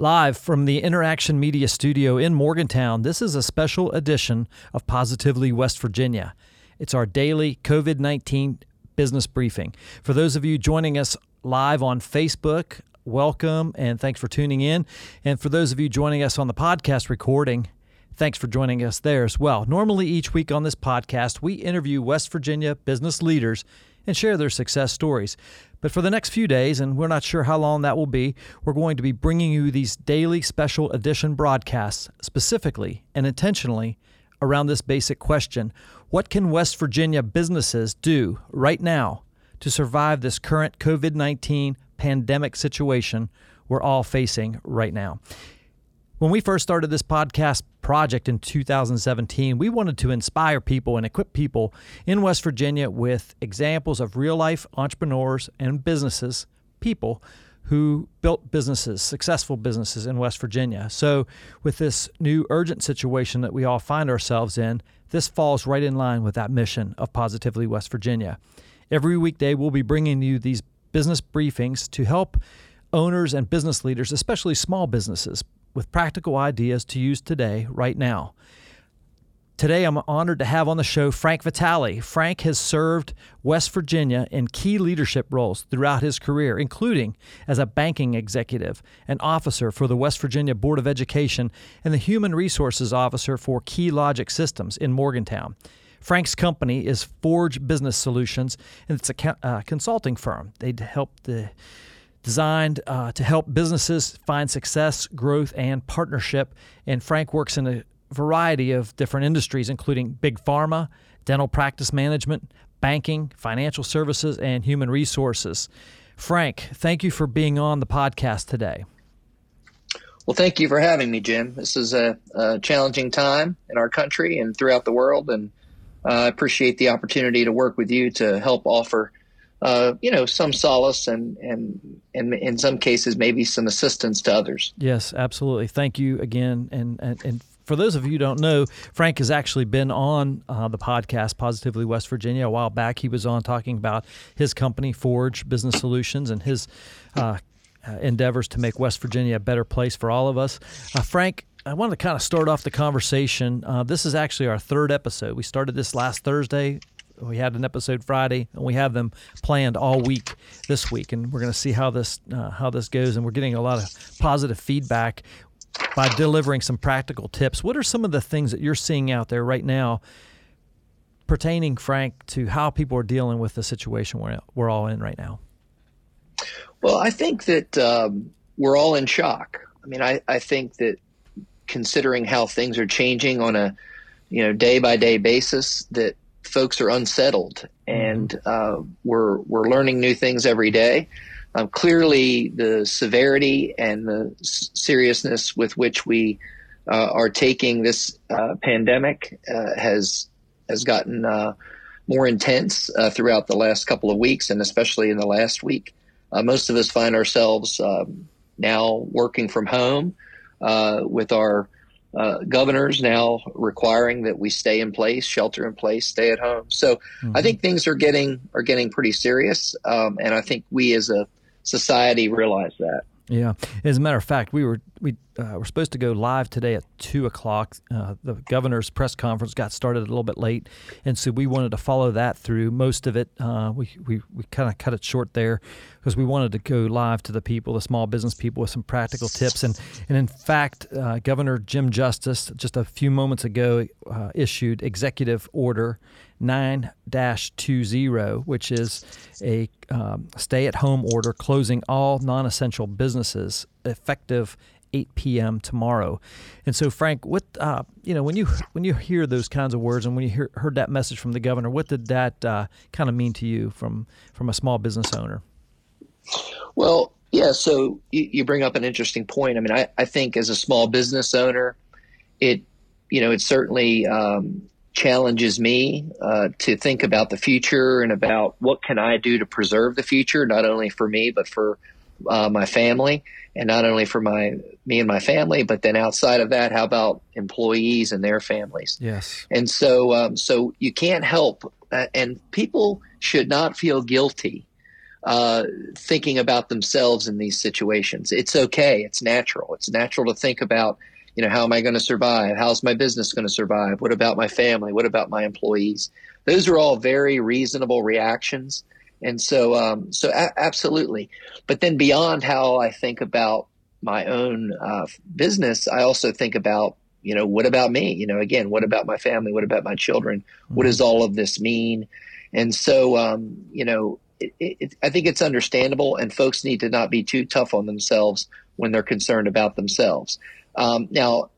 Live from the Interaction Media Studio in Morgantown, this is a special edition of Positively West Virginia. It's our daily COVID 19 business briefing. For those of you joining us live on Facebook, welcome and thanks for tuning in. And for those of you joining us on the podcast recording, thanks for joining us there as well. Normally, each week on this podcast, we interview West Virginia business leaders and share their success stories. But for the next few days, and we're not sure how long that will be, we're going to be bringing you these daily special edition broadcasts specifically and intentionally around this basic question What can West Virginia businesses do right now to survive this current COVID 19 pandemic situation we're all facing right now? When we first started this podcast project in 2017, we wanted to inspire people and equip people in West Virginia with examples of real life entrepreneurs and businesses, people who built businesses, successful businesses in West Virginia. So, with this new urgent situation that we all find ourselves in, this falls right in line with that mission of Positively West Virginia. Every weekday, we'll be bringing you these business briefings to help owners and business leaders, especially small businesses, with practical ideas to use today, right now. Today, I'm honored to have on the show Frank Vitale. Frank has served West Virginia in key leadership roles throughout his career, including as a banking executive, an officer for the West Virginia Board of Education, and the Human Resources Officer for KeyLogic Systems in Morgantown. Frank's company is Forge Business Solutions, and it's a uh, consulting firm. They help the designed uh, to help businesses find success, growth, and partnership. And Frank works in a variety of different industries, including big pharma, dental practice management, banking, financial services, and human resources. Frank, thank you for being on the podcast today. Well, thank you for having me, Jim. This is a, a challenging time in our country and throughout the world, and I appreciate the opportunity to work with you to help offer uh, you know, some solace and, and, and in some cases, maybe some assistance to others. Yes, absolutely. Thank you again. And, and, and for those of you who don't know, Frank has actually been on uh, the podcast Positively West Virginia a while back. He was on talking about his company, Forge Business Solutions, and his uh, uh endeavors to make West Virginia a better place for all of us. Uh, Frank, I wanted to kind of start off the conversation. Uh, this is actually our third episode. We started this last Thursday we had an episode Friday, and we have them planned all week this week, and we're going to see how this uh, how this goes. And we're getting a lot of positive feedback by delivering some practical tips. What are some of the things that you're seeing out there right now, pertaining, Frank, to how people are dealing with the situation we're we're all in right now? Well, I think that um, we're all in shock. I mean, I, I think that considering how things are changing on a you know day by day basis, that folks are unsettled, and mm-hmm. uh, we're we're learning new things every day. Um, clearly, the severity and the seriousness with which we uh, are taking this uh, pandemic uh, has has gotten uh, more intense uh, throughout the last couple of weeks, and especially in the last week. most of us find ourselves um, now working from home with our uh, governors now requiring that we stay in place, shelter in place, stay at home. So mm-hmm. I think things are getting are getting pretty serious, um, and I think we as a society realize that. Yeah, as a matter of fact, we were we uh, were supposed to go live today at two o'clock. Uh, the governor's press conference got started a little bit late, and so we wanted to follow that through. Most of it, uh, we we, we kind of cut it short there because we wanted to go live to the people, the small business people, with some practical tips. And and in fact, uh, Governor Jim Justice just a few moments ago uh, issued executive order 9-20, which is a um, stay-at-home order closing all non-essential businesses effective 8 p.m. tomorrow. And so, Frank, what uh, you know when you when you hear those kinds of words and when you hear, heard that message from the governor, what did that uh, kind of mean to you from from a small business owner? Well, yeah. So you, you bring up an interesting point. I mean, I, I think as a small business owner, it you know it certainly um, challenges me uh, to think about the future and about what can I do to preserve the future, not only for me but for uh, my family and not only for my me and my family, but then outside of that, how about employees and their families? Yes. And so, um, so you can't help, uh, and people should not feel guilty uh, thinking about themselves in these situations. It's okay. It's natural. It's natural to think about, you know, how am I going to survive? How's my business going to survive? What about my family? What about my employees? Those are all very reasonable reactions. And so, um, so a- absolutely. But then beyond how I think about my own uh, business, I also think about, you know, what about me? You know, again, what about my family? What about my children? Mm-hmm. What does all of this mean? And so, um, you know, it, it, I think it's understandable, and folks need to not be too tough on themselves when they're concerned about themselves. Um, now,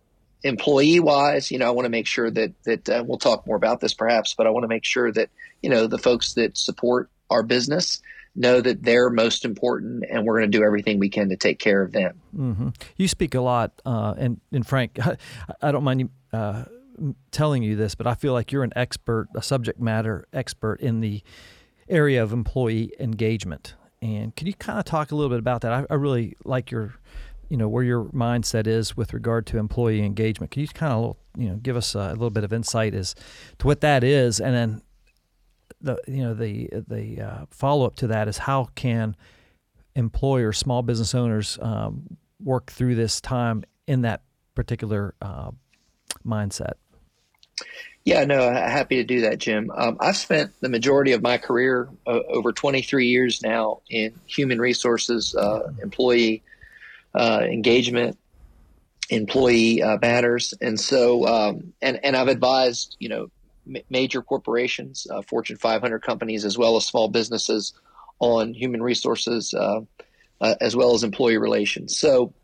employee wise, you know, I want to make sure that that uh, we'll talk more about this perhaps, but I want to make sure that you know the folks that support our business know that they're most important, and we're going to do everything we can to take care of them. Mm-hmm. You speak a lot, uh, and and Frank, I, I don't mind you. Uh, telling you this, but I feel like you're an expert, a subject matter expert in the area of employee engagement. And can you kind of talk a little bit about that? I, I really like your, you know, where your mindset is with regard to employee engagement. Can you kind of, you know, give us a, little bit of insight as to what that is, and then the, you know, the the uh, follow up to that is how can employers, small business owners, um, work through this time in that particular uh, mindset. Yeah, no, happy to do that, Jim. Um, I've spent the majority of my career, uh, over 23 years now, in human resources, uh, employee uh, engagement, employee uh, matters, and so um, and and I've advised you know m- major corporations, uh, Fortune 500 companies, as well as small businesses on human resources uh, as well as employee relations. So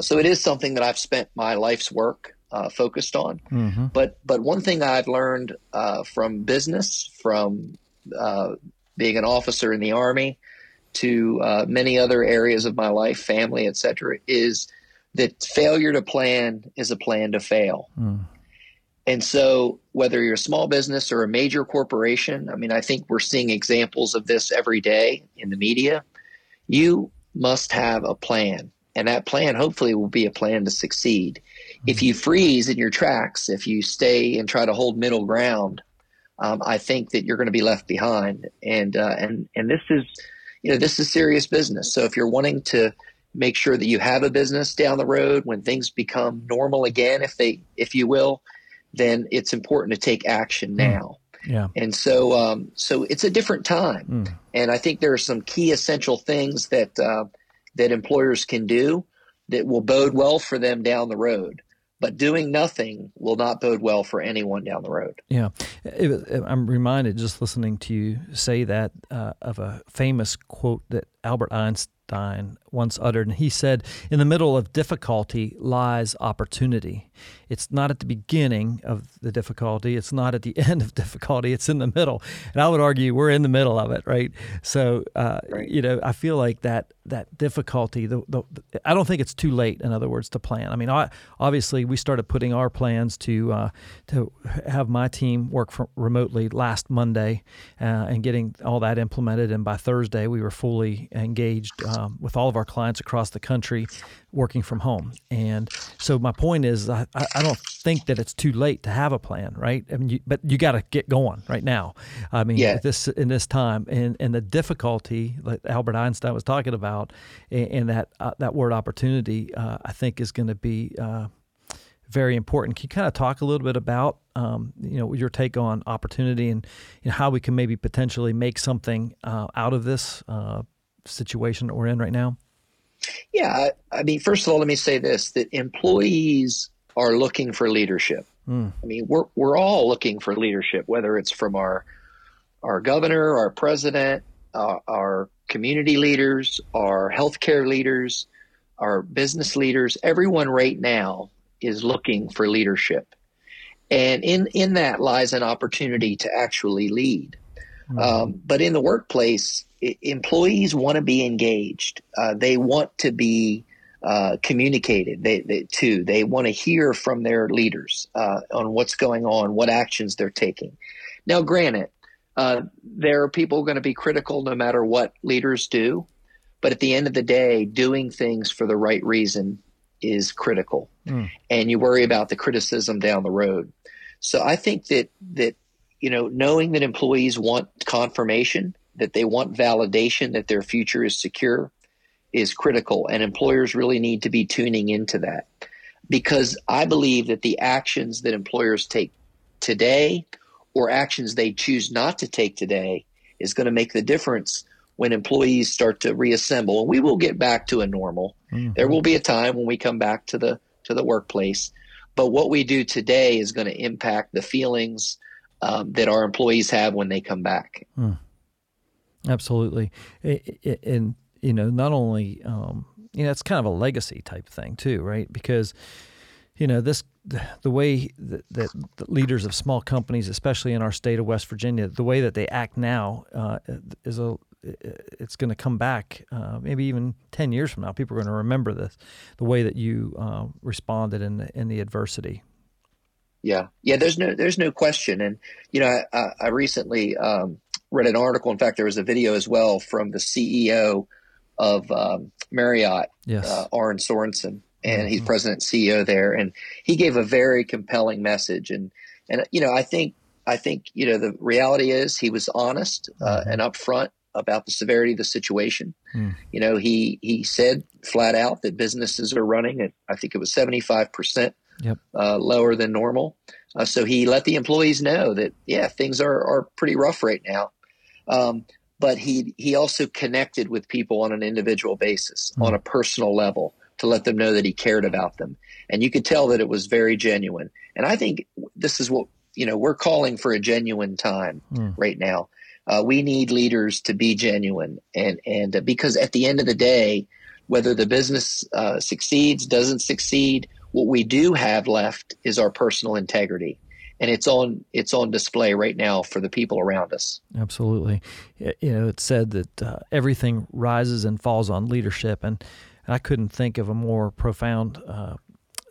so it is something that I've spent my life's work uh, focused on. Mm-hmm. But but one thing I've learned uh, from business, from uh, being an officer in the army, to uh, many other areas of my life, family, etc., is that failure to plan is a plan to fail. Mm. And so, whether you're a small business or a major corporation, I mean, I think we're seeing examples of this every day in the media. You must have a plan. And that plan, hopefully, will be a plan to succeed. If you freeze in your tracks, if you stay and try to hold middle ground, um, I think that you're going to be left behind. And uh, and and this is, you know, this is serious business. So if you're wanting to make sure that you have a business down the road when things become normal again, if they, if you will, then it's important to take action hmm. now. Yeah. And so, um, so it's a different time, mm. and I think there are some key essential things that uh, that employers can do that will bode well for them down the road but doing nothing will not bode well for anyone down the road. Yeah, it, it, I'm reminded just listening to you say that uh, of a famous quote that Albert Einstein once uttered, and he said, "In the middle of difficulty lies opportunity." It's not at the beginning of the difficulty. It's not at the end of difficulty. It's in the middle. And I would argue we're in the middle of it, right? So, uh, right. you know, I feel like that that difficulty. The, the, I don't think it's too late. In other words, to plan. I mean, I, obviously, we started putting our plans to uh, to have my team work from remotely last Monday uh, and getting all that implemented. And by Thursday, we were fully engaged um, with all of our clients across the country working from home. And so my point is, I, I don't think that it's too late to have a plan, right? I mean, you, but you got to get going right now. I mean, yeah. this in this time and and the difficulty that Albert Einstein was talking about, and, and that uh, that word opportunity, uh, I think is going to be. Uh, very important. Can you kind of talk a little bit about, um, you know, your take on opportunity and you know, how we can maybe potentially make something uh, out of this uh, situation that we're in right now? Yeah, I mean, first of all, let me say this: that employees are looking for leadership. Mm. I mean, we're we're all looking for leadership, whether it's from our our governor, our president, uh, our community leaders, our healthcare leaders, our business leaders. Everyone right now is looking for leadership, and in in that lies an opportunity to actually lead. Mm. Um, but in the workplace, employees want to be engaged. Uh, they want to be uh, communicated they, they, to. They want to hear from their leaders uh, on what's going on, what actions they're taking. Now, granted, uh, there are people going to be critical no matter what leaders do, but at the end of the day, doing things for the right reason is critical, mm. and you worry about the criticism down the road. So I think that that you know, knowing that employees want confirmation that they want validation that their future is secure is critical. And employers really need to be tuning into that because I believe that the actions that employers take today or actions they choose not to take today is going to make the difference when employees start to reassemble. And we will get back to a normal. Mm-hmm. There will be a time when we come back to the to the workplace. But what we do today is going to impact the feelings um, that our employees have when they come back. Mm. Absolutely, and you know, not only um, you know, it's kind of a legacy type thing too, right? Because you know this the way that, that leaders of small companies, especially in our state of West Virginia, the way that they act now uh, is a it's going to come back uh, maybe even 10 years from now people are going to remember this the way that you uh, responded in the, in the adversity yeah yeah there's no there's no question and you know i, I recently um, read an article in fact there was a video as well from the ceo of um, marriott yes. uh, Arne Sorenson and mm-hmm. he's president CEO there, and he gave a very compelling message. And and you know, I think I think you know the reality is he was honest uh, mm-hmm. and upfront about the severity of the situation. Mm. You know, he he said flat out that businesses are running at I think it was seventy five percent uh, lower than normal. Uh, so he let the employees know that yeah, things are are pretty rough right now. Um, but he he also connected with people on an individual basis, mm. on a personal level to let them know that he cared about them. And you could tell that it was very genuine. And I think this is what, you know, we're calling for a genuine time mm. right now. Uh, we need leaders to be genuine. And, and uh, because at the end of the day, whether the business uh, succeeds, doesn't succeed, what we do have left is our personal integrity and it's on it's on display right now for the people around us. Absolutely, you know, it's said that uh, everything rises and falls on leadership, and I couldn't think of a more profound uh,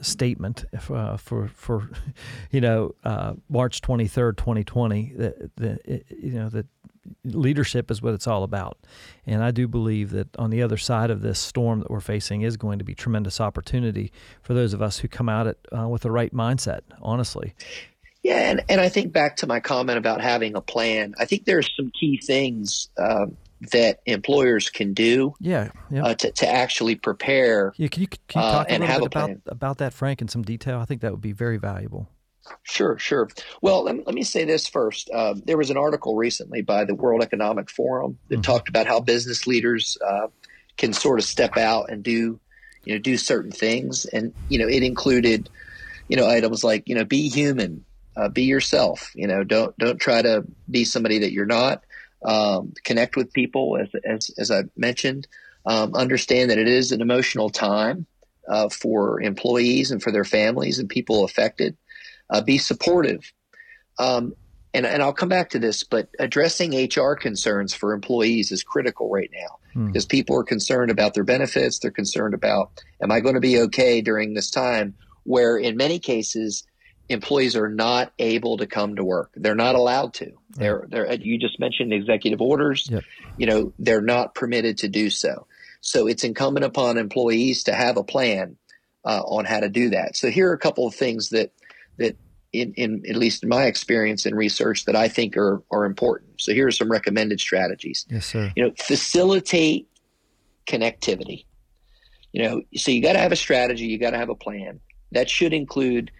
statement uh, for for you know uh, March twenty third, twenty twenty. That, that you know that leadership is what it's all about, and I do believe that on the other side of this storm that we're facing is going to be tremendous opportunity for those of us who come out it uh, with the right mindset. Honestly. Yeah, and, and I think back to my comment about having a plan. I think there are some key things um, that employers can do yeah, yeah. Uh, to, to actually prepare yeah, can you, can you uh, talk uh, a little bit about, about that, Frank, in some detail? I think that would be very valuable. Sure, sure. Well, let, let me say this first. Uh, there was an article recently by the World Economic Forum that mm-hmm. talked about how business leaders uh, can sort of step out and do, you know, do certain things, and you know, it included, you know, items like you know, be human, uh, be yourself. You know, don't don't try to be somebody that you're not um, connect with people, as, as, as I mentioned. Um, understand that it is an emotional time uh, for employees and for their families and people affected. Uh, be supportive. Um, and, and I'll come back to this, but addressing HR concerns for employees is critical right now hmm. because people are concerned about their benefits. They're concerned about, am I going to be okay during this time? Where in many cases, employees are not able to come to work. They're not allowed to. They're, they're you just mentioned executive orders. Yep. You know, they're not permitted to do so. So it's incumbent upon employees to have a plan uh, on how to do that. So here are a couple of things that that in, in at least in my experience and research that I think are are important. So here are some recommended strategies. Yes, sir. You know, facilitate connectivity. You know, so you got to have a strategy. You got to have a plan. That should include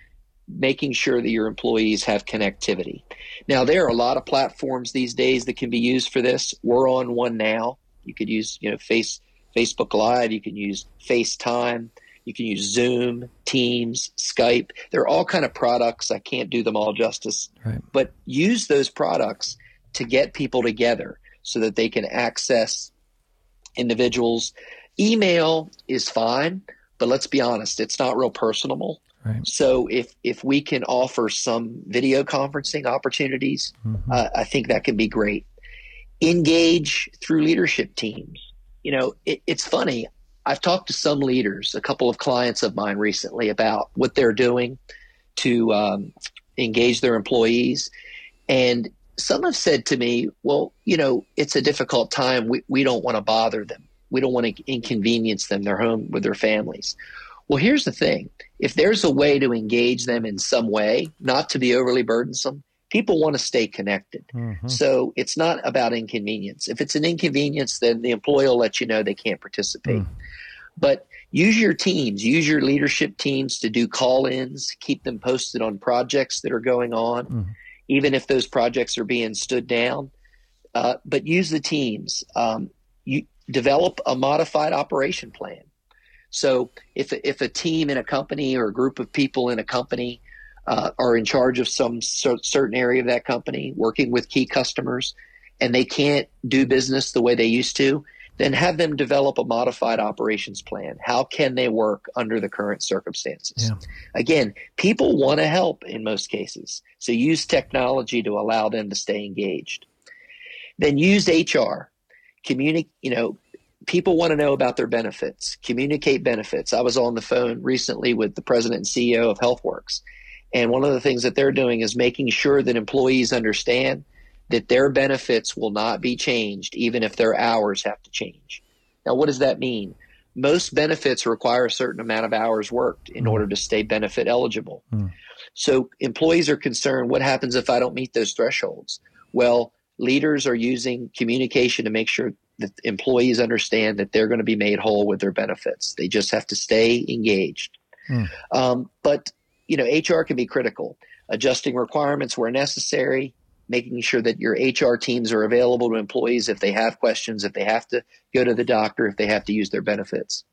making sure that your employees have connectivity. Now, there are a lot of platforms these days that can be used for this. We're on one now. You could use, you know, Face Facebook Live. You can use FaceTime. You can use Zoom, Teams, Skype. They're all kind of products. I can't do them all justice, right. but use those products to get people together so that they can access individuals. Email is fine, but let's be honest, it's not real personable. Right. So if if we can offer some video conferencing opportunities, mm-hmm. uh, I think that can be great. Engage through leadership teams. You know, it, it's funny. I've talked to some leaders, a couple of clients of mine recently, about what they're doing to um, engage their employees, and some have said to me, "Well, you know, it's a difficult time. We we don't want to bother them. We don't want to inconvenience them. They're home with their families." Well, here's the thing if there's a way to engage them in some way, not to be overly burdensome, people want to stay connected. Mm-hmm. So it's not about inconvenience. If it's an inconvenience, then the employee will let you know they can't participate. Mm. But use your teams, use your leadership teams to do call ins, keep them posted on projects that are going on, mm. even if those projects are being stood down. Uh, but use the teams. Um, you develop a modified operation plan. So if if a team in a company or a group of people in a company uh, are in charge of some certain area of that company, working with key customers, and they can't do business the way they used to, then have them develop a modified operations plan. How can they work under the current circumstances? Yeah. Again, people want to help in most cases, so use technology to allow them to stay engaged. Then use HR. Communicate, you know, people want to know about their benefits. Communicate benefits. I was on the phone recently with the president and CEO of HealthWorks and one of the things that they're doing is making sure that employees understand that their benefits will not be changed, even if their hours have to change. Now, what does that mean? Most benefits require a certain amount of hours worked in mm. order to stay benefit eligible. Mm. So, employees are concerned what happens if I don't meet those thresholds? Well, leaders are using communication to make sure that employees understand that they're going to be made whole with their benefits. They just have to stay engaged. Mm. Um, but you know, HR can be critical, adjusting requirements where necessary, making sure that your HR teams are available to employees if they have questions, if they have to go to the doctor, if they have to use their benefits.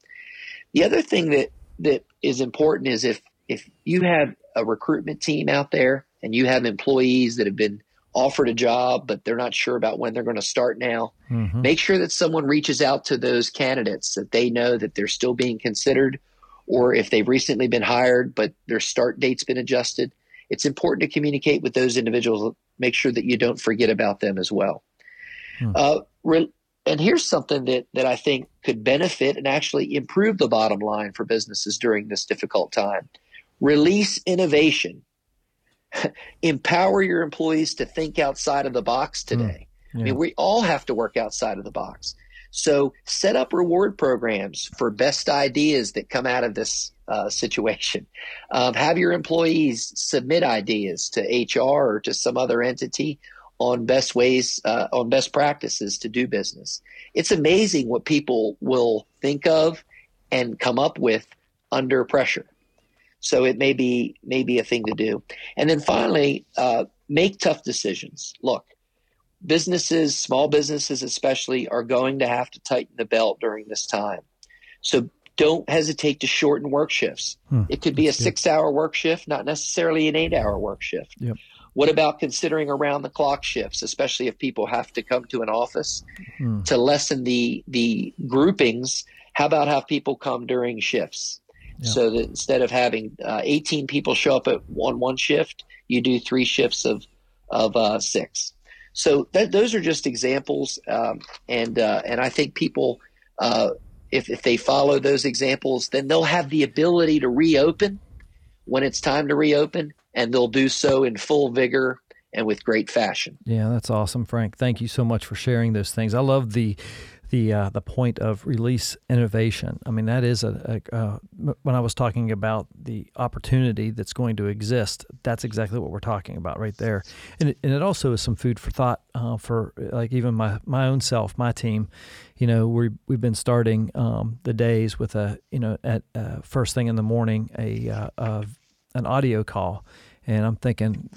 The other thing that that is important is if if you have a recruitment team out there and you have employees that have been offered a job but they're not sure about when they're going to start now mm-hmm. make sure that someone reaches out to those candidates that they know that they're still being considered or if they've recently been hired but their start date's been adjusted, it's important to communicate with those individuals. Make sure that you don't forget about them as well. Hmm. Uh, re- and here's something that, that I think could benefit and actually improve the bottom line for businesses during this difficult time. Release innovation. Empower your employees to think outside of the box hmm. today. Yeah. I mean, we all have to work outside of the box. So set up reward programs for best ideas that come out of this uh, situation. Um, have your employees submit ideas to HR or to some other entity on best ways, uh, on best practices to do business. It's amazing what people will think of and come up with under pressure. So it may be maybe a thing to do. And then finally, uh, make tough decisions. Look, businesses, small businesses especially, are going to have to tighten the belt during this time. So don't hesitate to shorten work shifts. Hmm, it could be a six hour work shift, not necessarily an eight hour work shift. Yep. What about considering around the clock shifts, especially if people have to come to an office hmm. to lessen the the groupings? How about have people come during shifts? So that instead of having uh, 18 people show up at one one shift, you do three shifts of of uh, six. So that, those are just examples, um, and uh, and I think people, uh, if if they follow those examples, then they'll have the ability to reopen when it's time to reopen, and they'll do so in full vigor and with great fashion. Yeah, that's awesome, Frank. Thank you so much for sharing those things. I love the the uh, the point of release innovation. I mean, that is a, a uh, when I was talking about the opportunity that's going to exist. That's exactly what we're talking about right there, and it, and it also is some food for thought uh, for like even my my own self, my team. You know, we we've been starting um, the days with a you know at uh, first thing in the morning a uh, an audio call, and I'm thinking,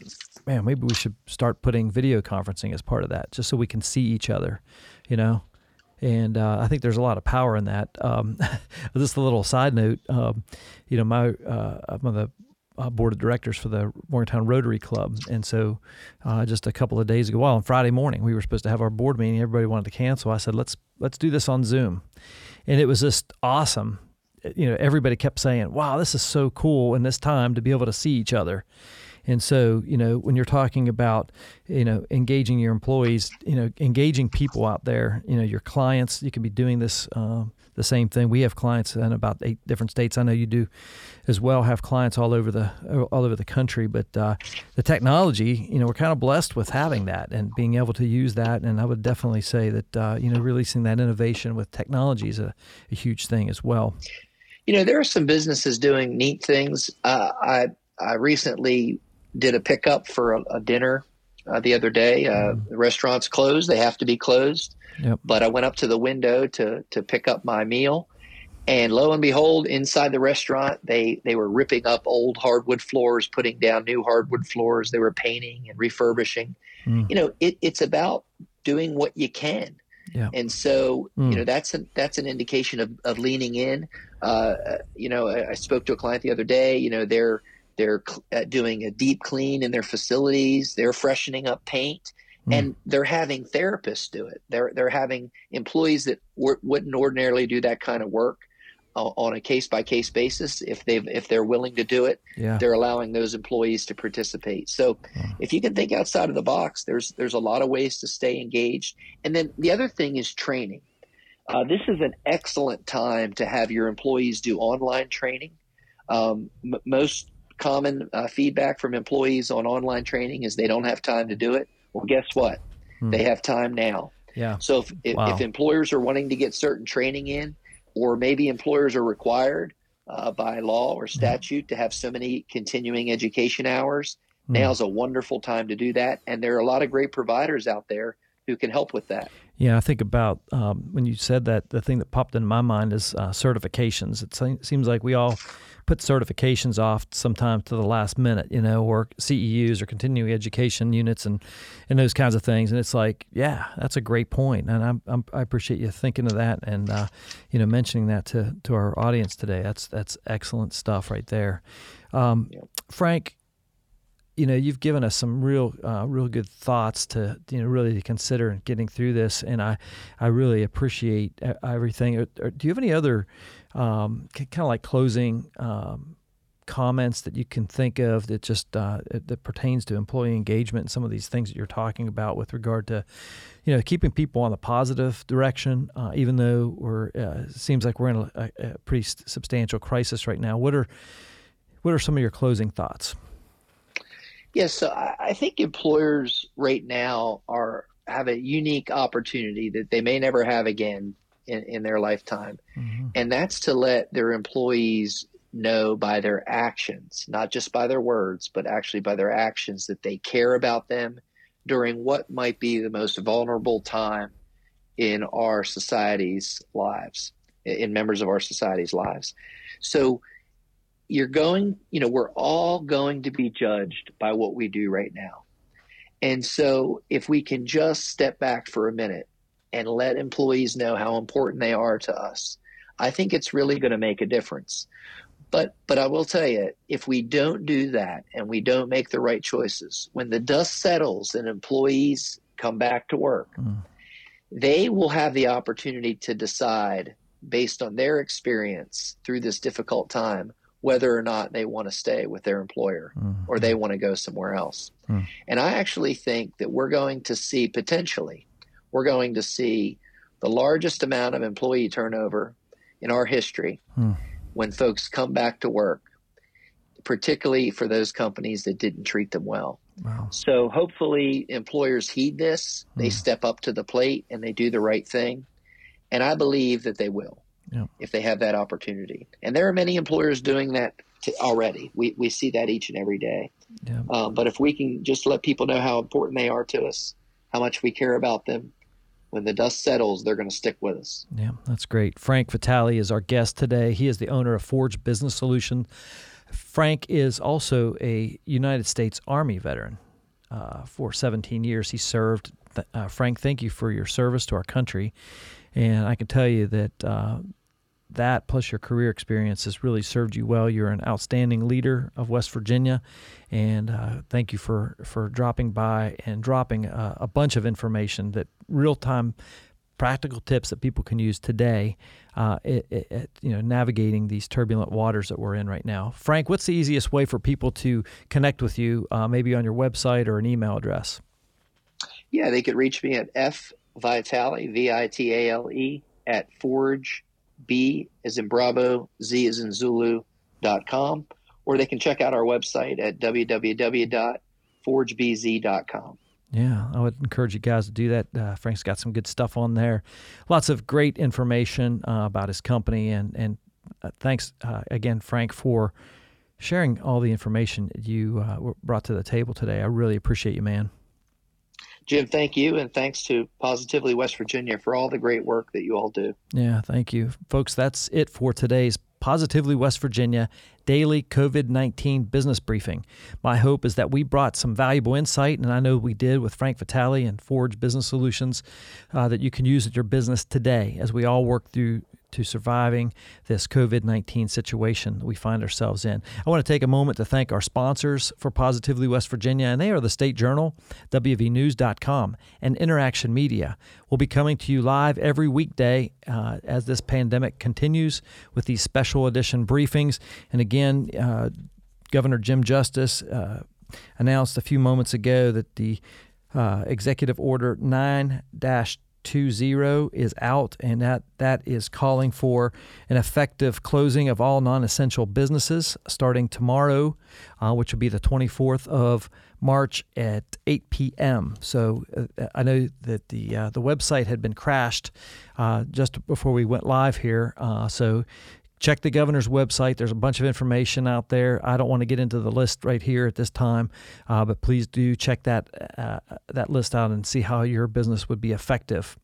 man, maybe we should start putting video conferencing as part of that, just so we can see each other. You know, and uh, I think there's a lot of power in that. Um, just a little side note, um, you know, my uh, I'm on the uh, board of directors for the Morgantown Rotary Club, and so uh, just a couple of days ago, well, on Friday morning, we were supposed to have our board meeting. Everybody wanted to cancel. I said, let's let's do this on Zoom, and it was just awesome. You know, everybody kept saying, "Wow, this is so cool!" in this time to be able to see each other and so, you know, when you're talking about, you know, engaging your employees, you know, engaging people out there, you know, your clients, you can be doing this um, the same thing. We have clients in about eight different states. I know you do as well. Have clients all over the all over the country. But uh, the technology, you know, we're kind of blessed with having that and being able to use that. And I would definitely say that uh, you know, releasing that innovation with technology is a, a, huge thing as well. You know, there are some businesses doing neat things. Uh, I I recently did a pickup for a, a dinner uh, the other day. Uh, mm. The restaurant's closed; they have to be closed. Yep. But I went up to the window to to pick up my meal, and lo and behold, inside the restaurant, they they were ripping up old hardwood floors, putting down new hardwood floors. They were painting and refurbishing. Mm. You know, it, it's about doing what you can. Yeah. And so, mm. you know, that's a, that's an indication of, of leaning in. Uh, you know, I, I, spoke to a client the other day. You know, they're they're cl- doing a deep clean in their facilities. They're freshening up paint, mm. and they're having therapists do it. They're they're having employees that w- wouldn't ordinarily do that kind of work on a case by case basis if they if they're willing to do it yeah. they're allowing those employees to participate so yeah. if you can think outside of the box there's there's a lot of ways to stay engaged and then the other thing is training uh, this is an excellent time to have your employees do online training um, m- most common uh, feedback from employees on online training is they don't have time to do it well guess what hmm. they have time now yeah so if, if, wow. if employers are wanting to get certain training in or maybe employers are required uh, by law or statute to have so many continuing education hours. Mm. Now's a wonderful time to do that, and there are a lot of great providers out there who can help with that. Yeah, I think about um, when you said that. The thing that popped in my mind is uh, certifications. It seems like we all put certifications off sometimes to the last minute, you know, or CEUs or continuing education units and and those kinds of things. And it's like, yeah, that's a great point, and I'm, I'm i appreciate you thinking of that and uh, you know mentioning that to to our audience today. That's that's excellent stuff right there, um, Frank. You know, you've given us some real, uh, real good thoughts to, you know, really to consider getting through this, and I, I really appreciate everything. Do you have any other um, kind of like closing um, comments that you can think of that just uh, that pertains to employee engagement and some of these things that you're talking about with regard to you know keeping people on the positive direction uh, even though we're uh, seems like we're in a, a, pretty substantial crisis right now what are what are some of your closing thoughts yes so I think employers right now are have a unique opportunity that they may never have again in, in their lifetime. Mm-hmm. And that's to let their employees know by their actions, not just by their words, but actually by their actions, that they care about them during what might be the most vulnerable time in our society's lives, in members of our society's lives. So you're going, you know, we're all going to be judged by what we do right now. And so if we can just step back for a minute and let employees know how important they are to us, I think it's really going to make a difference. But but I will tell you, if we don't do that and we don't make the right choices, when the dust settles and employees come back to work, mm. they will have the opportunity to decide based on their experience through this difficult time whether or not they want to stay with their employer mm. or they want to go somewhere else. Mm. And I actually think that we're going to see potentially we're going to see the largest amount of employee turnover in our history hmm. when folks come back to work, particularly for those companies that didn't treat them well. Wow. So hopefully employers heed this, they hmm. step up to the plate and they do the right thing. And I believe that they will yeah. if they have that opportunity. And there are many employers doing that already. We, we see that each and every day. Yeah. Um, but if we can just let people know how important they are to us, how much we care about them, when the dust settles, they're going to stick with us. Yeah, that's great. Frank Vitale is our guest today. He is the owner of Forge Business Solution. Frank is also a United States Army veteran. Uh, for 17 years, he served. Uh, Frank, thank you for your service to our country. And I can tell you that uh, that plus your career experience has really served you well. You're an outstanding leader of West Virginia, and uh, thank you for for dropping by and dropping uh, a bunch of information that real time practical tips that people can use today uh, it, you know navigating these turbulent waters that we're in right now frank what's the easiest way for people to connect with you uh, maybe on your website or an email address yeah they could reach me at f vitale v-i-t-a-l-e at forge B is in Bravo, Z is in Zulu dot com, or they can check out our website at www.forgebz.com. Yeah, I would encourage you guys to do that. Uh, Frank's got some good stuff on there, lots of great information uh, about his company, and and uh, thanks uh, again, Frank, for sharing all the information you uh, brought to the table today. I really appreciate you, man. Jim, thank you, and thanks to Positively West Virginia for all the great work that you all do. Yeah, thank you. Folks, that's it for today's Positively West Virginia daily COVID 19 business briefing. My hope is that we brought some valuable insight, and I know we did with Frank Vitale and Forge Business Solutions, uh, that you can use at your business today as we all work through to surviving this COVID 19 situation we find ourselves in. I want to take a moment to thank our sponsors for Positively West Virginia, and they are the State Journal, WVNews.com, and Interaction Media. We'll be coming to you live every weekday uh, as this pandemic continues with these special edition briefings. And again, uh, Governor Jim Justice uh, announced a few moments ago that the uh, Executive Order 9 20 is out, and that, that is calling for an effective closing of all non essential businesses starting tomorrow, uh, which will be the 24th of March at 8 p.m. So uh, I know that the uh, the website had been crashed uh, just before we went live here. Uh, so check the governor's website. There's a bunch of information out there. I don't want to get into the list right here at this time, uh, but please do check that uh, that list out and see how your business would be effective.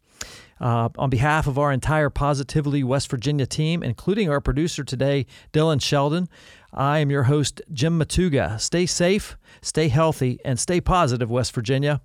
Uh, on behalf of our entire Positively West Virginia team, including our producer today, Dylan Sheldon, I am your host, Jim Matuga. Stay safe, stay healthy, and stay positive, West Virginia.